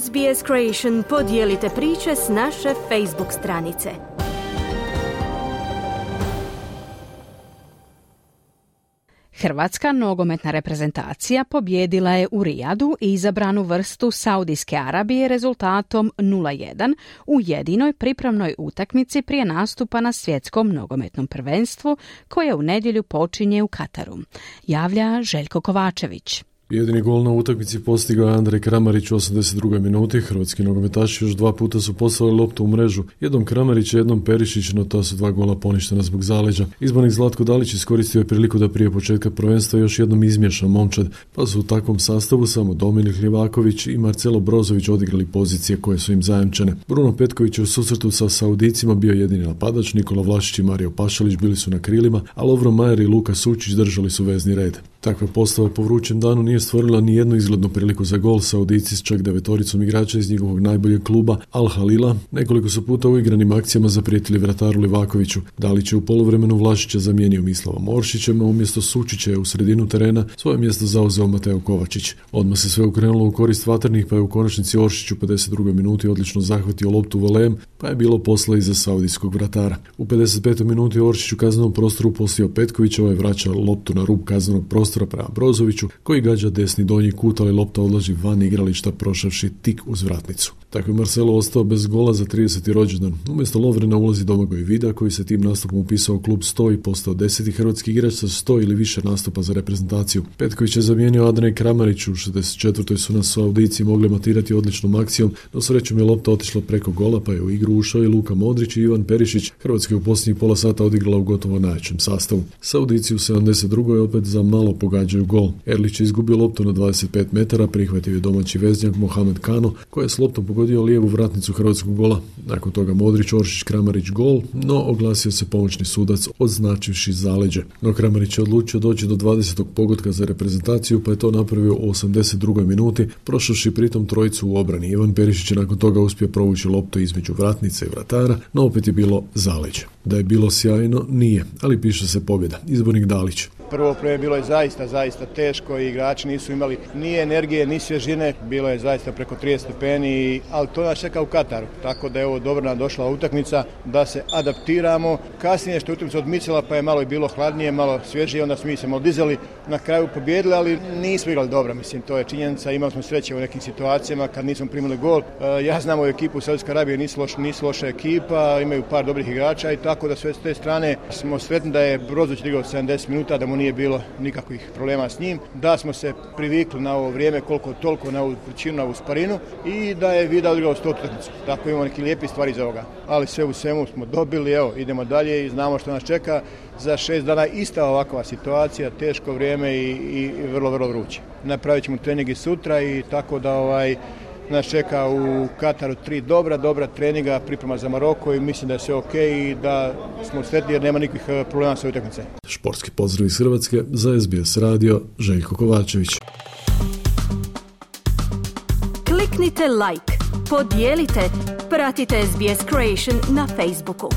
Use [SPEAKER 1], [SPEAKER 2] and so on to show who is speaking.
[SPEAKER 1] SBS Creation podijelite priče s naše Facebook stranice. Hrvatska nogometna reprezentacija pobjedila je u Rijadu i izabranu vrstu Saudijske Arabije rezultatom 0-1 u jedinoj pripravnoj utakmici prije nastupa na svjetskom nogometnom prvenstvu koje u nedjelju počinje u Kataru. Javlja Željko Kovačević.
[SPEAKER 2] Jedini gol na utakmici postigao je Andrej Kramarić u 82. minuti. Hrvatski nogometaši još dva puta su poslali loptu u mrežu. Jednom Kramarić, jednom Perišić, no ta su dva gola poništena zbog zaleđa. Izbornik Zlatko Dalić iskoristio je priliku da prije početka prvenstva još jednom izmješa momčad, pa su u takvom sastavu samo Dominik Ljivaković i Marcelo Brozović odigrali pozicije koje su im zajamčene. Bruno Petković je u susretu sa Saudicima bio jedini napadač, Nikola Vlašić i Mario Pašalić bili su na krilima, a Lovro Majer i Luka Sučić držali su vezni red. Takva postava po vrućem danu nije stvorila ni jednu izglednu priliku za gol Saudici s čak devetoricom igrača iz njegovog najboljeg kluba Al Halila. Nekoliko su puta u igranim akcijama zaprijetili vrataru Livakoviću. Dalić je u poluvremenu Vlašića zamijenio Mislava Moršićem, a umjesto Sučića je u sredinu terena svoje mjesto zauzeo Mateo Kovačić. Odmah se sve ukrenulo u korist vatrnih, pa je u konačnici Oršić u 52. minuti odlično zahvatio loptu volem, pa je bilo posla iza saudijskog vratara. U 55. minuti Oršić u kaznenom prostoru postio Petkovića, ovaj vraća loptu na rub kaznenog prostora prostora prema Brozoviću, koji gađa desni donji kut, ali lopta odlaži van igrališta prošavši tik uz vratnicu. Tako je Marcelo ostao bez gola za 30. rođendan. Umjesto Lovrena ulazi Domagoj Vida, koji se tim nastupom upisao klub 100 i postao deseti hrvatski igrač sa 100 ili više nastupa za reprezentaciju. Petković je zamijenio Adrej Kramarić u 64. su nas Saudici mogli matirati odličnom akcijom, no srećom je lopta otišla preko gola, pa je u igru ušao i Luka Modrić i Ivan Perišić. Hrvatski u posljednjih pola sata odigrala u gotovo najvećem sastavu. Saudici u 72. opet za malo pogađaju gol. Erlić je izgubio loptu na 25 metara, prihvatio je domaći veznjak Mohamed Kano, koji je s loptom pogodio lijevu vratnicu hrvatskog gola. Nakon toga Modrić, Oršić, Kramarić gol, no oglasio se pomoćni sudac odznačivši zaleđe. No Kramarić je odlučio doći do 20. pogotka za reprezentaciju, pa je to napravio u 82. minuti, prošavši pritom trojicu u obrani. Ivan Perišić je nakon toga uspio provući loptu između vratnice i vratara, no opet je bilo zaleđe. Da je bilo sjajno, nije, ali piše se pobjeda. Izbornik Dalić.
[SPEAKER 3] Prvo prije bilo je zaista, zaista teško i igrači nisu imali ni energije, ni svježine. Bilo je zaista preko 30 stepeni, ali to nas čeka u Kataru. Tako da je ovo dobra došla utakmica da se adaptiramo. Kasnije što je utakmica odmicala pa je malo i bilo hladnije, malo svježije, onda smo mi se malo dizali, na kraju pobjedili, ali nismo igrali dobro. Mislim, to je činjenica. Imali smo sreće u nekim situacijama kad nismo primili gol. E, ja znam u ekipu Saudijska Arabije nisu, loš, nisu loša ekipa, imaju par dobrih igrača i tako da sve s te strane smo sretni da je Brozović digao 70 minuta, da mu nije bilo nikakvih problema s njim, da smo se privikli na ovo vrijeme koliko toliko na ovu vrućinu, na ovu sparinu i da je Vida odigrao sto utakmicu. Tako imamo neki lijepi stvari za ovoga. Ali sve u svemu smo dobili, evo, idemo dalje i znamo što nas čeka. Za šest dana ista ovakva situacija, teško vrijeme i, i vrlo, vrlo vruće. Napravit ćemo trening i sutra i tako da ovaj, nas čeka u Kataru tri dobra, dobra treninga, priprema za Maroko i mislim da je sve ok i da smo sretni jer nema nikakvih eh, problema sa utakmice.
[SPEAKER 2] Športski pozdrav iz Hrvatske za SBS radio Željko Kovačević.
[SPEAKER 1] Kliknite like, podijelite, pratite SBS Creation na Facebooku.